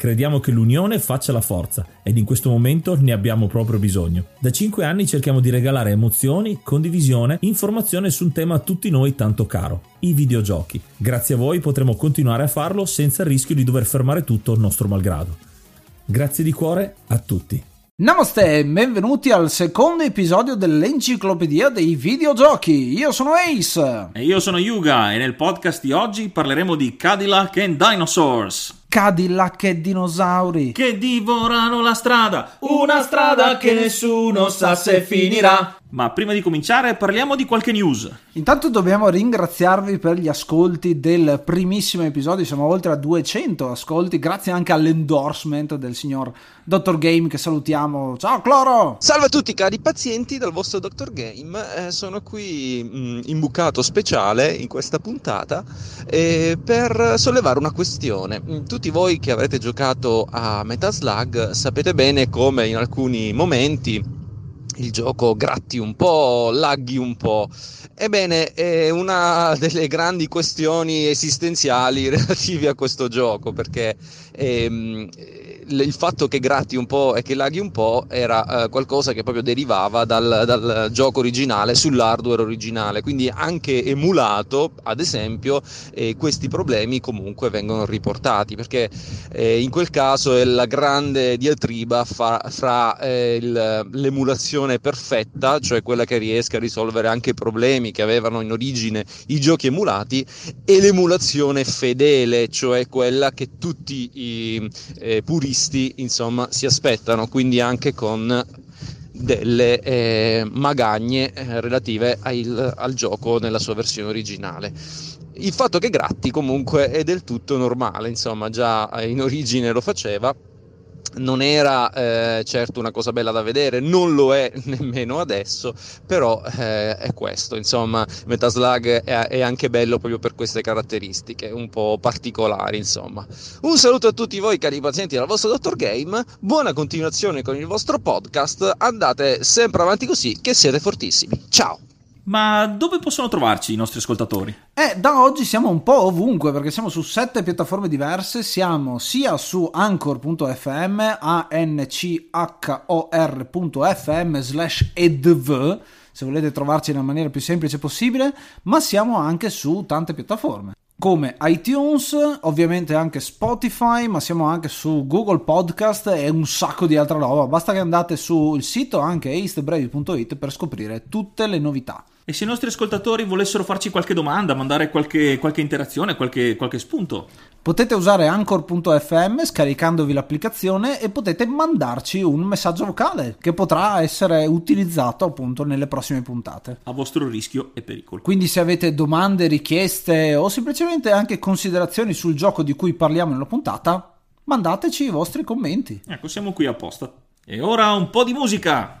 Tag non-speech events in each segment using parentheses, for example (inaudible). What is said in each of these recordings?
Crediamo che l'unione faccia la forza ed in questo momento ne abbiamo proprio bisogno. Da 5 anni cerchiamo di regalare emozioni, condivisione, informazione su un tema a tutti noi tanto caro, i videogiochi. Grazie a voi potremo continuare a farlo senza il rischio di dover fermare tutto il nostro malgrado. Grazie di cuore a tutti. Namaste e benvenuti al secondo episodio dell'Enciclopedia dei Videogiochi. Io sono Ace. E io sono Yuga e nel podcast di oggi parleremo di Cadillac and Dinosaurs. Cadillac e dinosauri che divorano la strada, una strada che nessuno sa se finirà. Ma prima di cominciare parliamo di qualche news. Intanto dobbiamo ringraziarvi per gli ascolti del primissimo episodio, siamo oltre a 200 ascolti, grazie anche all'endorsement del signor Dr. Game che salutiamo. Ciao Cloro! Salve a tutti cari pazienti dal vostro Dr. Game, eh, sono qui mh, mm, imbucato speciale in questa puntata eh, per sollevare una questione. Mm, tutti voi che avrete giocato a Metal Slug sapete bene come in alcuni momenti il gioco gratti un po', laghi un po'. Ebbene, è una delle grandi questioni esistenziali (laughs) relative a questo gioco, perché ehm, il fatto che gratti un po' e che laghi un po' era eh, qualcosa che proprio derivava dal, dal, gioco originale sull'hardware originale, quindi anche emulato, ad esempio, eh, questi problemi comunque vengono riportati, perché eh, in quel caso è la grande diatriba fra, fra eh, il, l'emulazione perfetta, cioè quella che riesca a risolvere anche i problemi che avevano in origine i giochi emulati, e l'emulazione fedele, cioè quella che tutti i eh, puristi acquisti insomma si aspettano quindi anche con delle eh, magagne eh, relative al, al gioco nella sua versione originale. Il fatto che gratti comunque è del tutto normale insomma già in origine lo faceva non era eh, certo una cosa bella da vedere, non lo è (laughs) nemmeno adesso, però eh, è questo, insomma, Metaslug è, è, anche bello proprio per queste caratteristiche un po' particolari, insomma. Un saluto a tutti voi cari pazienti dal vostro Dottor Game, buona continuazione con il vostro podcast, andate sempre avanti così che siete fortissimi. Ciao! Ma dove possono trovarci i nostri ascoltatori? Eh, da oggi siamo un po' ovunque perché siamo su sette piattaforme diverse, siamo sia su anchor.fm, a-n-c-h-o-r.fm slash edv, se volete trovarci nella maniera più semplice possibile, ma siamo anche su tante piattaforme come iTunes, ovviamente anche Spotify, ma siamo anche su Google Podcast e un sacco di altra roba. Basta che andate sul sito anche eastbrevi.it per scoprire tutte le novità. E se i nostri ascoltatori volessero farci qualche domanda, mandare qualche, qualche interazione, qualche, qualche spunto? Potete usare anchor.fm scaricandovi l'applicazione e potete mandarci un messaggio vocale che potrà essere utilizzato appunto nelle prossime puntate. A vostro rischio e pericolo. Quindi se avete domande, richieste o semplicemente anche considerazioni sul gioco di cui parliamo nella puntata, mandateci i vostri commenti. Ecco, siamo qui apposta. E ora un po' di musica!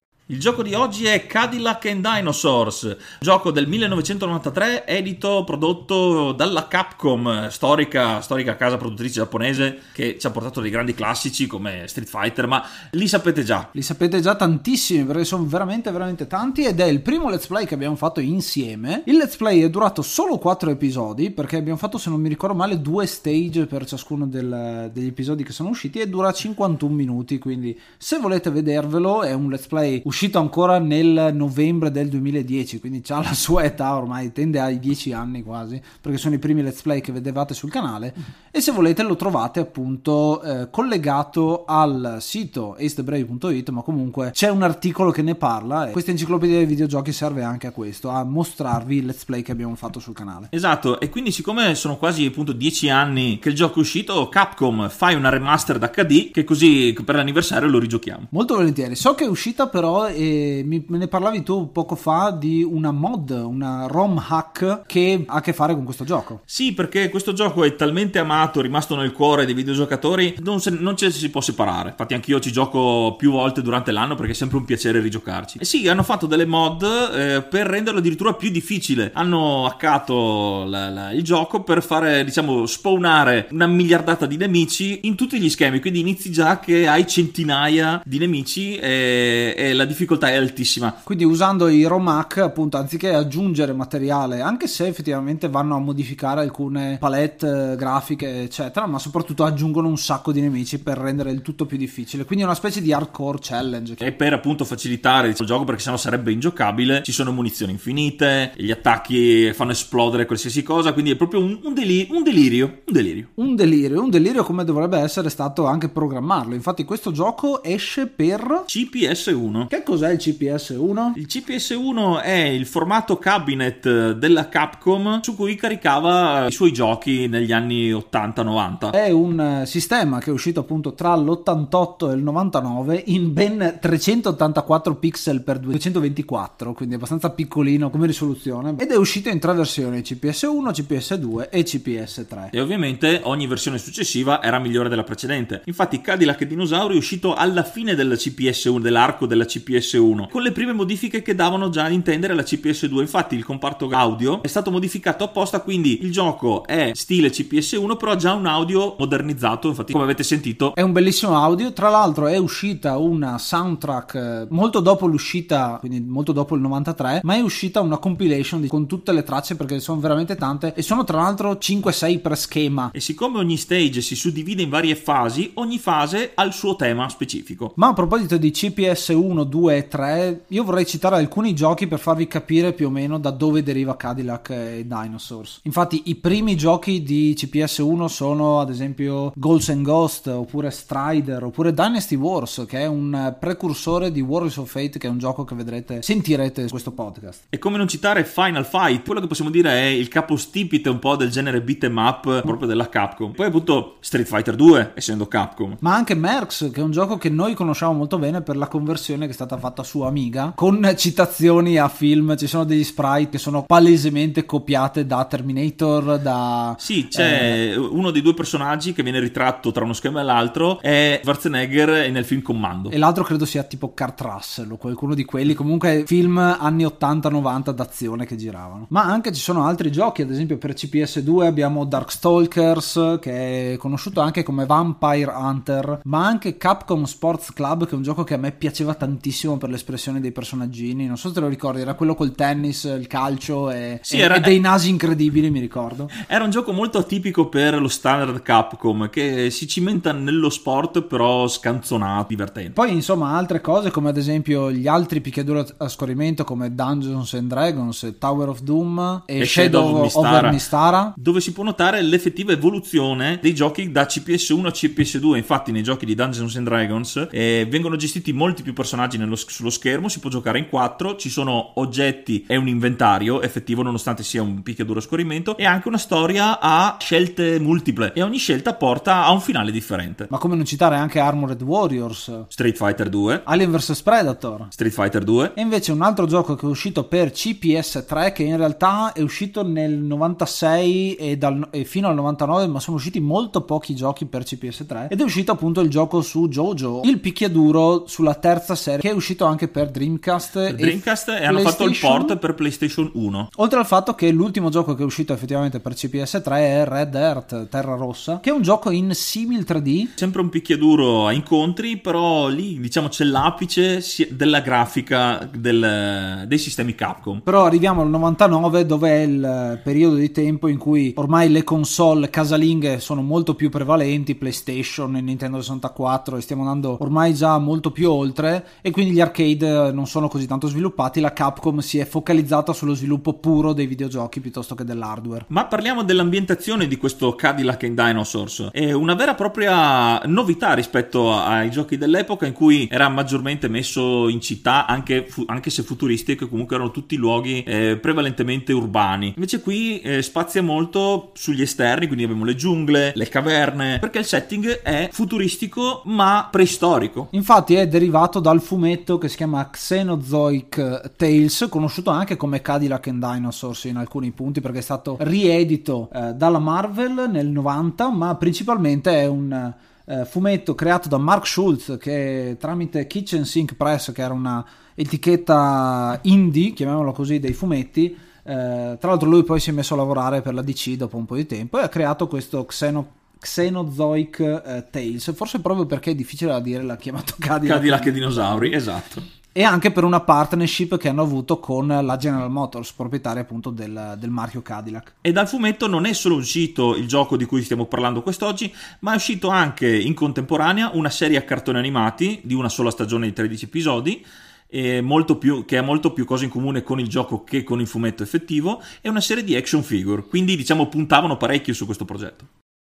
Il gioco di oggi è Cadillac and Dinosaurs, gioco del 1993, edito, prodotto dalla Capcom, storica, storica casa produttrice giapponese che ci ha portato dei grandi classici come Street Fighter, ma li sapete già. Li sapete già tantissimi perché sono veramente veramente tanti ed è il primo let's play che abbiamo fatto insieme. Il let's play è durato solo 4 episodi perché abbiamo fatto, se non mi ricordo male, due stage per ciascuno del, degli episodi che sono usciti e dura 51 minuti, quindi se volete vedervelo è un let's play uscito uscito ancora nel novembre del 2010, quindi ha la sua età ormai, tende ai 10 anni quasi, perché sono i primi let's play che vedevate sul canale. E se volete lo trovate appunto eh, collegato al sito acethebrave.it, ma comunque c'è un articolo che ne parla. E questa enciclopedia dei videogiochi serve anche a questo, a mostrarvi il let's play che abbiamo fatto sul canale. Esatto, e quindi siccome sono quasi appunto 10 anni che il gioco è uscito, Capcom fai una remastered HD che così per l'anniversario lo rigiochiamo. Molto volentieri. So che è uscita però e mi, me ne parlavi tu poco fa di una mod, una ROM hack che ha a che fare con questo gioco. Sì, perché questo gioco è talmente amato, rimasto nel cuore dei videogiocatori, non, se, non ci si può separare. Infatti anch'io ci gioco più volte durante l'anno perché è sempre un piacere rigiocarci. E sì, hanno fatto delle mod eh, per renderlo addirittura più difficile. Hanno hackato la, la, il gioco per fare, diciamo, spawnare una miliardata di nemici in tutti gli schemi. Quindi inizi già che hai centinaia di nemici e, e la difficoltà è altissima. Quindi usando i ROMAC, appunto, anziché aggiungere materiale, anche se effettivamente vanno a modificare alcune palette eh, grafiche, eccetera, ma soprattutto aggiungono un sacco di nemici per rendere il tutto più difficile. Quindi è una specie di hardcore challenge. E per appunto facilitare il gioco, perché sennò sarebbe ingiocabile, ci sono munizioni infinite, gli attacchi fanno esplodere qualsiasi cosa, quindi è proprio un, un, deli- un delirio. Un delirio. Un delirio, un delirio come dovrebbe essere stato anche programmarlo. Infatti questo gioco esce per CPS1. Che cos'è il CPS1? Il CPS1 è il formato cabinet della Capcom su cui caricava i suoi giochi negli anni 80-90. È un eh, sistema che è uscito appunto tra l'88 e il 99 in ben 384 pixel per 224, quindi abbastanza piccolino come risoluzione ed è uscito in tre versioni, CPS1, CPS2 e CPS3. E ovviamente ogni versione successiva era migliore della precedente. Infatti Cadillac Dinosauri è uscito alla fine del CPS1, dell'arco della CPS CPS1 con le prime modifiche che davano già a intendere la CPS2 infatti il comparto audio è stato modificato apposta quindi il gioco è stile CPS1 però ha già un audio modernizzato. Infatti come avete sentito è un bellissimo audio. Tra l'altro è uscita una soundtrack eh, molto dopo l'uscita quindi molto dopo il 93 ma è uscita una compilation con tutte le tracce perché sono veramente tante e sono tra l'altro 5-6 per schema. E siccome ogni stage si suddivide in varie fasi ogni fase ha il suo tema specifico. Ma a proposito di CPS1 2 2 e 3, io vorrei citare alcuni giochi per farvi capire più o meno da dove deriva Cadillac e Dinosaurs. Infatti i primi giochi di CPS1 sono ad esempio Ghosts and Ghost, oppure Strider, oppure Dynasty Wars, che è un precursore di Warriors of Fate, che è un gioco che vedrete, sentirete in questo podcast. E come non citare Final Fight, quello che possiamo dire è il capostipite un po' del genere beat em up proprio della Capcom. Poi appunto Street Fighter 2, essendo Capcom. Ma anche Merx, che è un gioco che noi conosciamo molto bene per la conversione che è stata stata fatta su Amiga con citazioni a film. Ci sono degli sprite che sono palesemente copiate da Terminator da sì c'è eh... uno dei due personaggi che viene ritratto tra uno schermo e l'altro è Schwarzenegger nel film Commando. E l'altro credo sia tipo Kurt Russell o qualcuno di quelli. Comunque film anni 80-90 d'azione che giravano. Ma anche ci sono altri giochi ad esempio per CPS2 abbiamo Darkstalkers che è conosciuto anche come Vampire Hunter ma anche Capcom Sports Club che è un gioco che a me piaceva tantissimo bellissimo per l'espressione dei personaggini. Non so se te lo ricordi, era quello col tennis, il calcio e, Sì, e- era- e dei nasi incredibili, mi ricordo. Era un gioco molto atipico per lo standard Capcom, che si cimenta nello sport, però scanzonato, divertente. Poi, insomma, altre cose come ad esempio gli altri picchiaduro a scorrimento come Dungeons and Dragons, Tower of Doom e, E Shadow, Shadow of of Mistara. Mistara. dove si può notare l'effettiva evoluzione dei giochi da CPS1 a CPS2. Infatti, nei giochi di Dungeons and Dragons eh, vengono gestiti molti più personaggi nello- sullo schermo. Si può giocare in quattro. Ci sono oggetti e un inventario effettivo, nonostante sia un picchiaduro a scorrimento. E anche una storia a scelte multiple. E ogni scelta porta a un finale differente. Ma come non citare anche Armored Warriors, Street Fighter 2, Alien vs Predator. Street Fighter 2. E invece un altro gioco che è uscito per CPS3 che in realtà è uscito nel 96 e, dal- e fino al 99 ma sono usciti molto pochi giochi per CPS3 ed è uscito appunto il gioco su JoJo, il picchiaduro sulla terza serie che è uscito anche per Dreamcast e Dreamcast e hanno fatto il port per PlayStation 1. Oltre al fatto che l'ultimo gioco che è uscito effettivamente per CPS3 è Red Earth, Terra Rossa, che è un gioco in simil 3D Sempre un picchiaduro a incontri, però lì diciamo c'è l'apice della grafica del- dei sistemi Capcom. Però arriviamo al 99 dove è il periodo di tempo in cui ormai le console casalinghe sono molto più prevalenti, PlayStation e Nintendo 64 e stiamo andando ormai già molto più oltre e quindi gli arcade non sono così tanto sviluppati, la Capcom si è focalizzata sullo sviluppo puro dei videogiochi piuttosto che dell'hardware. Ma parliamo dell'ambientazione di questo Cadillac and Dinosaurs. È una vera e propria novità rispetto ai giochi dell'epoca in cui era maggiormente messo in città, anche, anche se futuristiche, comunque erano tutti luoghi eh, prevalentemente urbani. Invece qui eh, spazia molto sugli esterni, quindi abbiamo le giungle, le caverne, perché il setting è futuristico ma preistorico. Infatti è derivato dal fumetto che si chiama Xenozoic Tales, conosciuto anche come Cadillac and Dinosaurs in alcuni punti perché è stato riedito eh, dalla Marvel nel 90, ma principalmente è un eh, fumetto creato da Mark Schultz che tramite Kitchen Sink Press, che era una etichetta indie, chiamiamola così, dei fumetti, eh, tra l'altro lui poi si è messo a lavorare per la DC dopo un po' di tempo e ha creato questo Xeno Xenozoic eh, Tales, forse proprio perché è difficile da dire, l'ha chiamato Cadillac. Cadillac e dinosauri, esatto. E anche per una partnership che hanno avuto con la General Motors, proprietaria appunto del, del marchio Cadillac. E dal fumetto non è solo uscito il gioco di cui stiamo parlando quest'oggi, ma è uscito anche in contemporanea una serie a cartoni animati di una sola stagione di 13 episodi. più, che ha molto più cose in comune con il gioco che con il fumetto effettivo e una serie di action figure quindi diciamo puntavano parecchio su questo progetto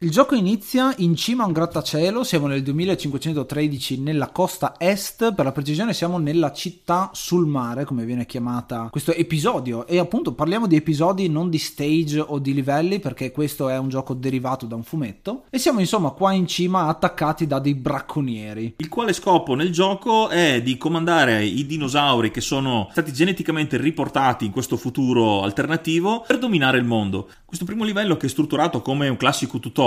Il gioco inizia in cima a un grattacielo, siamo nel 2513 nella costa est, per la precisione siamo nella città sul mare, come viene chiamata questo episodio, e appunto parliamo di episodi non di stage o di livelli, perché questo è un gioco derivato da un fumetto, e siamo insomma qua in cima attaccati da dei bracconieri. il quale scopo nel gioco è di comandare i dinosauri che sono stati geneticamente riportati in questo futuro alternativo per dominare il mondo. Questo primo livello che è strutturato come un classico tutorial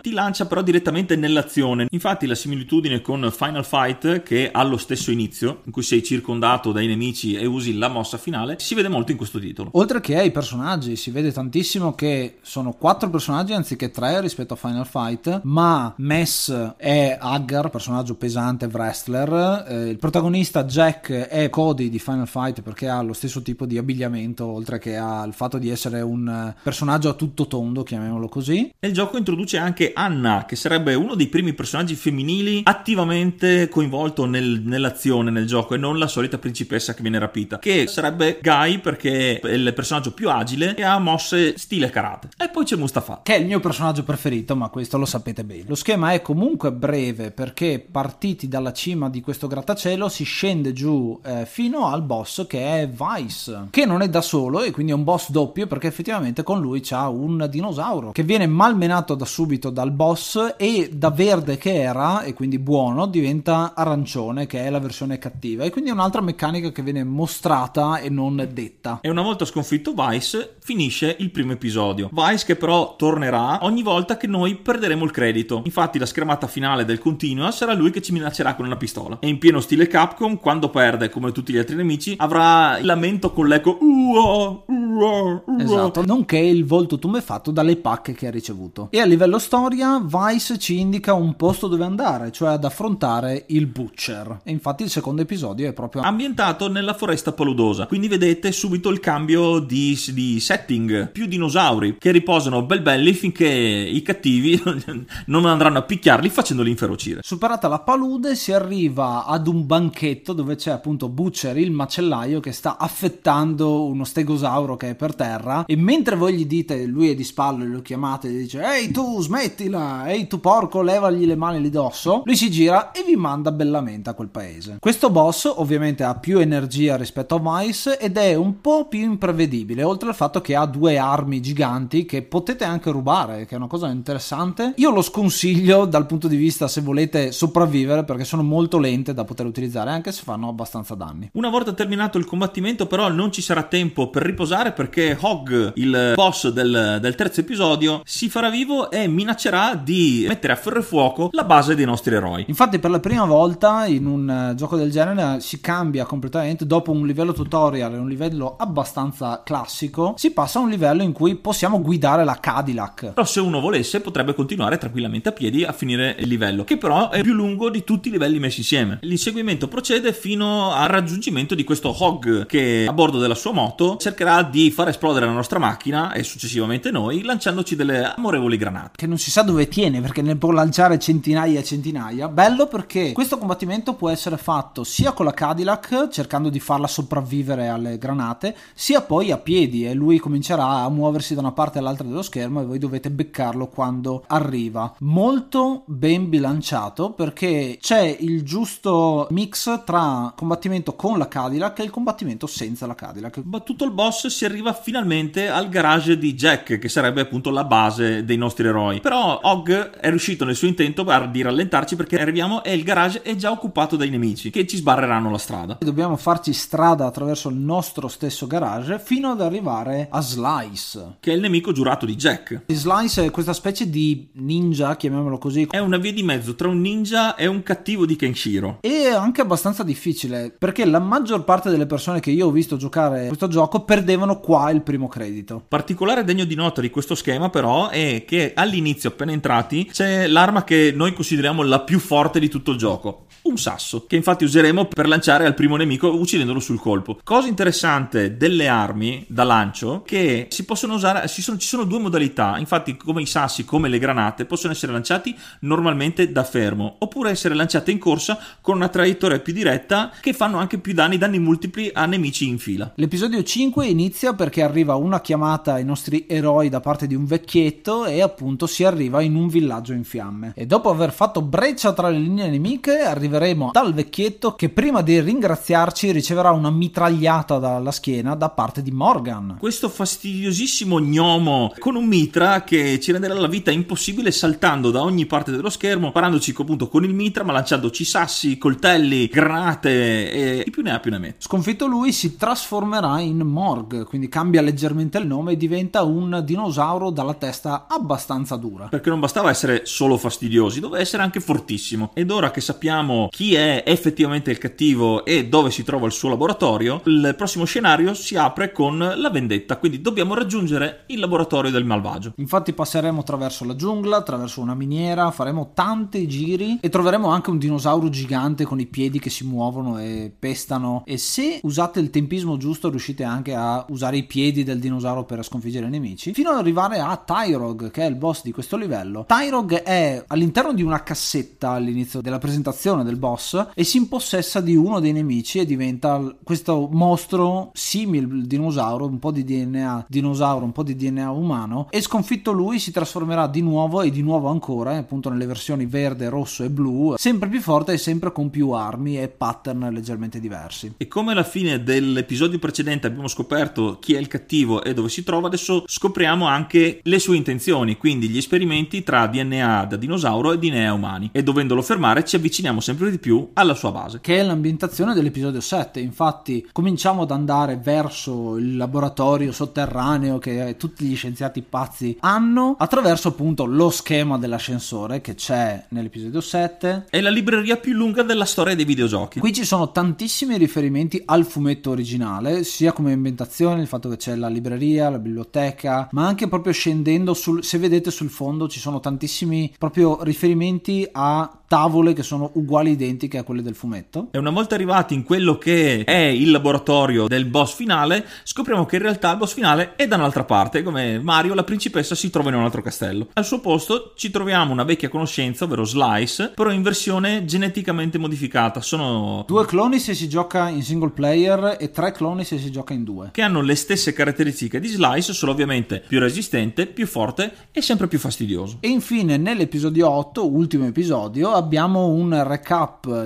ti lancia però direttamente nell'azione. Infatti la similitudine con Final Fight che ha lo stesso inizio, in cui sei circondato dai nemici e usi la mossa finale, si vede molto in questo titolo. Oltre che ai personaggi, si vede tantissimo che sono quattro personaggi anziché tre rispetto a Final Fight, ma Mess è Aggar, personaggio pesante, wrestler, eh, il protagonista Jack è Cody di Final Fight perché ha lo stesso tipo di abbigliamento, oltre che ha il fatto di essere un personaggio a tutto tondo, chiamiamolo così. E il gioco introduce anche Anna, che sarebbe uno dei primi personaggi femminili attivamente coinvolto nel- nell'azione nel gioco e non la solita principessa che viene rapita, che sarebbe Guy perché è il personaggio più agile e ha mosse stile karate. E poi c'è Mustafa. che è il mio personaggio preferito, ma questo lo sapete bene. Lo schema è comunque breve perché partiti dalla cima di questo grattacielo si scende giù eh, fino al boss che è Vice, che non è da solo e quindi è un boss doppio perché effettivamente con lui c'ha un dinosauro che viene malmenato da subito dal boss e da verde che era, e quindi buono, diventa arancione, che è la versione cattiva. E quindi è un'altra meccanica che viene mostrata e non detta. E una volta sconfitto Vice, finisce il primo episodio. Vice che però tornerà ogni volta che noi perderemo il credito. Infatti la schermata finale del Continua sarà lui che ci minaccerà con una pistola. E in pieno stile Capcom, quando perde, come tutti gli altri nemici, avrà il lamento con l'eco Uo, uo, uo. Esatto, nonché il volto tumefatto dalle pacche che ha ricevuto. E a livello storia, Vice ci indica un posto dove andare, cioè ad affrontare il Butcher. E infatti il secondo episodio è proprio ambientato nella foresta paludosa. Quindi vedete subito il cambio di, di setting. Più dinosauri che riposano bel belli finché i cattivi (laughs) non andranno a picchiarli facendoli inferocire. Superata la palude si arriva ad un banchetto dove c'è appunto Butcher, il macellaio, che sta affettando uno stegosauro che è per terra e mentre voi gli dite, lui è di spalle, lo chiamate e gli dice ehi tu smettila, ehi tu porco levagli le mani lì dosso, lui si gira e vi manda bellamente a quel paese. Questo boss ovviamente ha più energia rispetto a Vice ed è un po' più imprevedibile, oltre al fatto che ha due armi giganti che potete anche rubare, che è una cosa interessante. Io lo sconsiglio dal punto di vista se volete sopravvivere perché sono molto lente da poter utilizzare anche se fanno abbastanza danni. Una volta terminato il combattimento, però, non ci sarà tempo per riposare perché Hog, il boss del, del terzo episodio, si farà vivo e minaccerà di mettere a ferro e fuoco la base dei nostri eroi. Infatti, per la prima volta in un eh, gioco del genere si cambia completamente dopo un livello tutorial e un livello abbastanza classico. Si passa a un livello in cui possiamo guidare la Cadillac. Però, se uno volesse, potrebbe continuare tranquillamente a piedi a finire il livello, che però è più lungo di tutti i livelli messi insieme. L'inseguimento procede fino al raggiungimento di questo Hog che a bordo della sua moto cercherà di far esplodere la nostra macchina e successivamente noi lanciandoci delle amorevoli granate. Che non si sa dove tiene perché ne può lanciare centinaia e centinaia. Bello perché questo combattimento può essere fatto sia con la Cadillac cercando di farla sopravvivere alle granate, sia poi a piedi e lui comincerà a muoversi da una parte all'altra dello schermo e voi dovete beccarlo quando arriva. Molto ben bilanciato perché c'è il giusto mix tra combattimento con la Cadillac e il combattimento senza la Cadillac. Battuto il boss si arriva finalmente al garage di Jack che sarebbe appunto la base dei nostri eroi. Però Hog è riuscito nel suo intento di rallentarci perché arriviamo e il garage è già occupato dai nemici che ci sbarreranno la strada. Dobbiamo farci strada attraverso il nostro stesso garage fino ad arrivare a Slice. Che è il nemico giurato di Jack. Slice è questa specie di ninja, chiamiamolo così. È una via di mezzo tra un ninja e un cattivo di Kenshiro. E anche abbastanza difficile perché la maggior parte delle persone che io ho visto giocare questo gioco perdevano qua il primo credito. Particolare degno di nota di questo schema però è che all'inizio appena entrati c'è l'arma che noi consideriamo la più forte di tutto il gioco un sasso, che infatti useremo per lanciare al primo nemico uccidendolo sul colpo. Cosa interessante delle armi da lancio che si possono usare, ci sono, ci sono due modalità, infatti come i sassi, come le granate, possono essere lanciati normalmente da fermo, oppure essere lanciate in corsa con una traiettoria più diretta che fanno anche più danni, danni multipli a nemici in fila. L'episodio 5 inizia perché arriva una chiamata ai nostri eroi da parte di un vecchietto e appunto si arriva in un villaggio in fiamme. E dopo aver fatto breccia tra le linee nemiche arriveremo dal vecchietto che prima di ringraziarci riceverà una mitragliata dalla schiena da parte di Morgan. Questo fastidiosissimo gnomo con un mitra che ci renderà la vita impossibile saltando da ogni parte dello schermo, parandoci appunto con il mitra ma lanciandoci sassi, coltelli, granate e chi più ne ha più ne mette. Sconfitto lui si trasformerà in Morg, quindi cambia leggermente il nome e diventa un dinosauro dalla testa abbastanza dura. Perché non bastava essere solo fastidiosi, doveva essere anche fortissimo. Ed ora che sappiamo chi è effettivamente il cattivo e dove si trova il suo laboratorio, il prossimo scenario si apre con la vendetta, quindi dobbiamo raggiungere il laboratorio del malvagio. Infatti passeremo attraverso la giungla, attraverso una miniera, faremo tanti giri e troveremo anche un dinosauro gigante con i piedi che si muovono e pestano e se usate il tempismo giusto riuscite anche a usare i piedi del dinosauro per sconfiggere i nemici, fino ad arrivare a Tyrog che è il boss di questo livello. Tyrog è all'interno di una cassetta all'inizio della presentazione del boss e si impossessa di uno dei nemici e diventa questo mostro simile dinosauro, un po' di DNA dinosauro, un po' di DNA umano e sconfitto lui si trasformerà di nuovo e di nuovo ancora, appunto nelle versioni verde, rosso e blu, sempre più forte e sempre con più armi e pattern leggermente diversi. E come alla fine dell'episodio precedente abbiamo scoperto chi è il cattivo e dove si trova, adesso scopriamo anche le sue intenzioni, quindi gli esperimenti tra DNA da dinosauro e DNA umani. E dovendolo fermare ci avviciniamo sempre di più alla sua base. Che è l'ambientazione dell'episodio 7. Infatti cominciamo ad andare verso il laboratorio sotterraneo che tutti gli scienziati pazzi hanno attraverso appunto lo schema dell'ascensore che c'è nell'episodio 7. È la libreria più lunga della storia dei videogiochi. Qui ci sono tantissimi riferimenti al fumetto originale, sia come ambientazione, il fatto che c'è la libreria, la biblioteca, ma anche proprio scendendo sul se vedete sul fondo ci sono tantissimi proprio riferimenti a tavole che sono uguali identiche a quelle del fumetto. E una volta arrivati in quello che è il laboratorio del boss finale, scopriamo che in realtà il boss finale è da un'altra parte, come Mario, la principessa si trova in un altro castello. Al suo posto ci troviamo una vecchia conoscenza, ovvero Slice, però in versione geneticamente modificata. Sono due cloni se si gioca in single player e tre cloni se si gioca in due. Che hanno le stesse caratteristiche di Slice, solo ovviamente più resistente, più forte e sempre più fastidioso. E infine nell'episodio 8, ultimo episodio, abbiamo un recap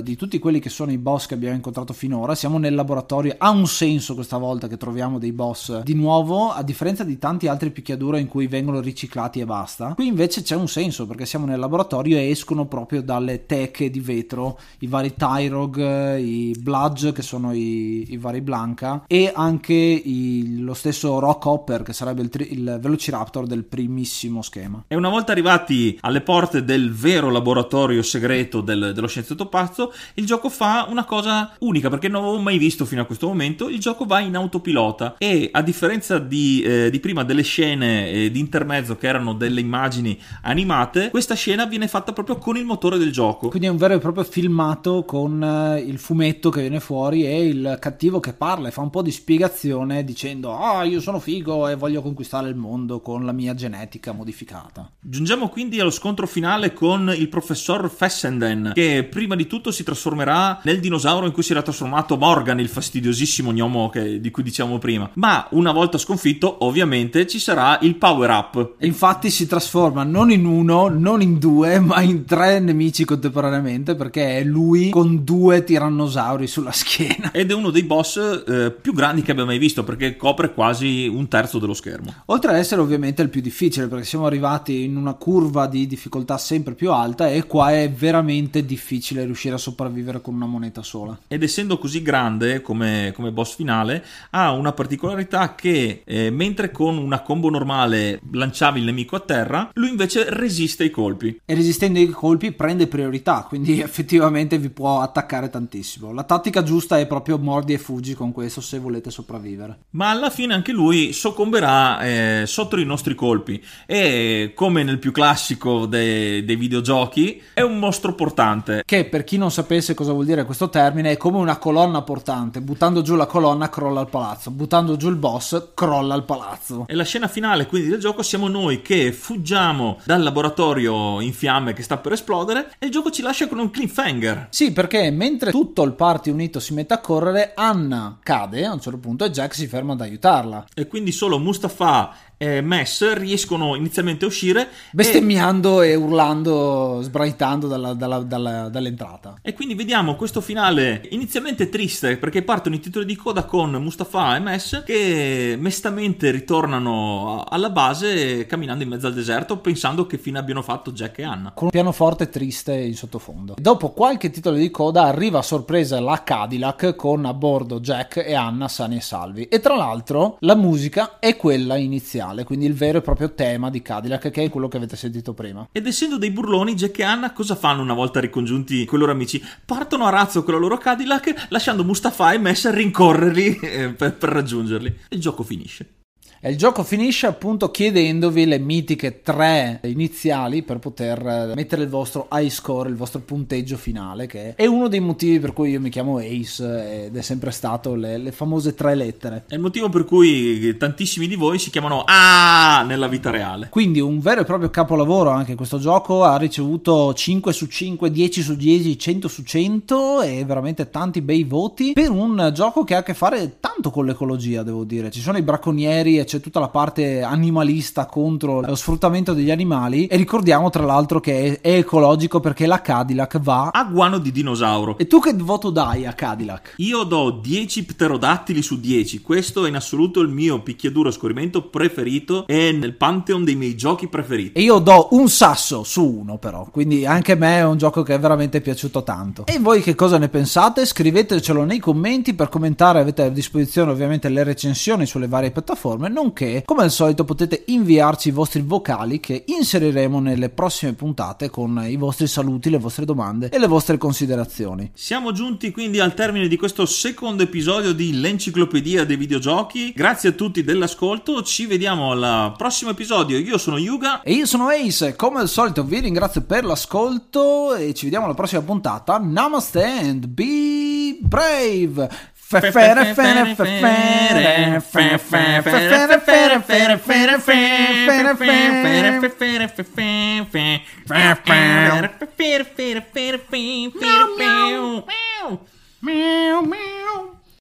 di tutti quelli che sono i boss che abbiamo incontrato finora. Siamo nel laboratorio, ha un senso questa volta che troviamo dei boss di nuovo, a differenza di tanti altri picchiaduro in cui vengono riciclati e basta. Qui invece c'è un senso perché siamo nel laboratorio e escono proprio dalle teche di vetro i vari Tyrog, i Bludge che sono i, i vari Blanca e anche i, lo stesso Rock Hopper che sarebbe il, tri, il Velociraptor del primissimo schema. E una volta arrivati alle porte del vero laboratorio segreto del, dello scienziato pazzo, il gioco fa una cosa unica perché non avevo mai visto fino a questo momento. Il gioco va in autopilota e a differenza di, eh, di prima delle scene eh, di intermezzo che erano delle immagini animate, questa scena viene fatta proprio con il motore del gioco. Quindi è un vero e proprio filmato con eh, il fumetto che viene fuori e il cattivo che parla e fa un po' di spiegazione dicendo ah oh, io sono figo e voglio conquistare il mondo con la mia genetica modificata. Giungiamo quindi allo scontro finale con il professor Fessenden che prima di tutto si trasformerà nel dinosauro in cui si era trasformato Morgan, il fastidiosissimo gnomo che, di cui dicevamo prima. Ma una volta sconfitto ovviamente ci sarà il power up. E infatti si trasforma non in uno, non in due, (laughs) ma in tre nemici contemporaneamente perché è lui con due tirannosauri sulla schiena. Ed è uno dei boss eh, più grandi che abbia mai visto perché copre quasi un terzo dello schermo. Oltre ad essere ovviamente il più difficile perché siamo arrivati in una curva di difficoltà sempre più alta e qua è veramente difficile riuscire a sopravvivere con una moneta sola. Ed essendo così grande come, come boss finale ha una particolarità che eh, mentre con una combo normale lanciavi il nemico a terra, lui invece resiste ai colpi. E resistendo ai colpi prende priorità, quindi (laughs) effettivamente vi può attaccare tantissimo. La tattica giusta è proprio mordi e fuggi con questo se volete sopravvivere. Ma alla fine anche lui soccomberà eh, sotto i nostri colpi e come nel più classico dei, dei videogiochi è un mostro portante. Che per chi non sapesse cosa vuol dire questo termine è come una colonna portante. Buttando giù la colonna crolla il palazzo, buttando giù il boss crolla il palazzo. E la scena finale quindi del gioco siamo noi che fuggiamo dal laboratorio in fiamme che sta per esplodere e il gioco ci lascia con un cliffhanger. Sì, perché mentre tutto il party unito si mette a correre, Anna cade a un certo punto e Jack si ferma ad aiutarla. E quindi solo Mustafa e Mess riescono inizialmente a uscire bestemmiando e, e urlando, sbraitando dalla, dalla, dalla, dall'entrata. E quindi vediamo questo finale inizialmente triste perché partono i titoli di coda con Mustafa e Mess che mestamente ritornano alla base camminando in mezzo al deserto pensando che fine abbiano fatto Jack e Anna. Con un pianoforte triste in sottofondo. Dopo qualche titolo di coda arriva a sorpresa la Cadillac con a bordo Jack e Anna sani e salvi. E tra l'altro la musica è quella iniziale finale, quindi il vero e proprio tema di Cadillac, che è quello che avete sentito prima. Ed essendo dei burloni, Jack e Anna cosa fanno una volta ricongiunti con i loro amici? Partono a razzo con la loro Cadillac, lasciando Mustafa e Mess rincorrerli (laughs) eh, per, per raggiungerli. Il gioco finisce. E il gioco finisce appunto chiedendovi le mitiche tre iniziali per poter eh, mettere il vostro high score, il vostro punteggio finale, che è uno dei motivi per cui io mi chiamo Ace ed è sempre stato le, le famose tre lettere. È il motivo per cui tantissimi di voi si chiamano A nella vita reale. Quindi un vero e proprio capolavoro anche questo gioco, ha ricevuto 5 su 5, 10 su 10, 100 su 100 e veramente tanti bei voti per un gioco che ha a che fare tanto con l'ecologia, devo dire. Ci sono i bracconieri e c'è tutta la parte animalista contro lo sfruttamento degli animali e ricordiamo tra l'altro che è, ecologico perché la Cadillac va a guano di dinosauro. E tu che voto dai a Cadillac? Io do 10 pterodattili su 10. Questo è in assoluto il mio picchiaduro a scorrimento preferito e nel pantheon dei miei giochi preferiti. E io do un sasso su uno però, quindi anche a me è un gioco che è veramente piaciuto tanto. E voi che cosa ne pensate? Scrivetecelo nei commenti per commentare, avete a disposizione ovviamente le recensioni sulle varie piattaforme, nonché come al solito potete inviarci i vostri vocali che inseriremo nelle prossime puntate con i vostri saluti, le vostre domande e le vostre considerazioni. Siamo giunti quindi al termine di questo secondo episodio di L'Enciclopedia dei Videogiochi. Grazie a tutti dell'ascolto, ci vediamo al prossimo episodio. Io sono Yuga e io sono Ace. Come al solito vi ringrazio per l'ascolto e ci vediamo alla prossima puntata. Namaste and be brave. Fera, fera, fera, fera,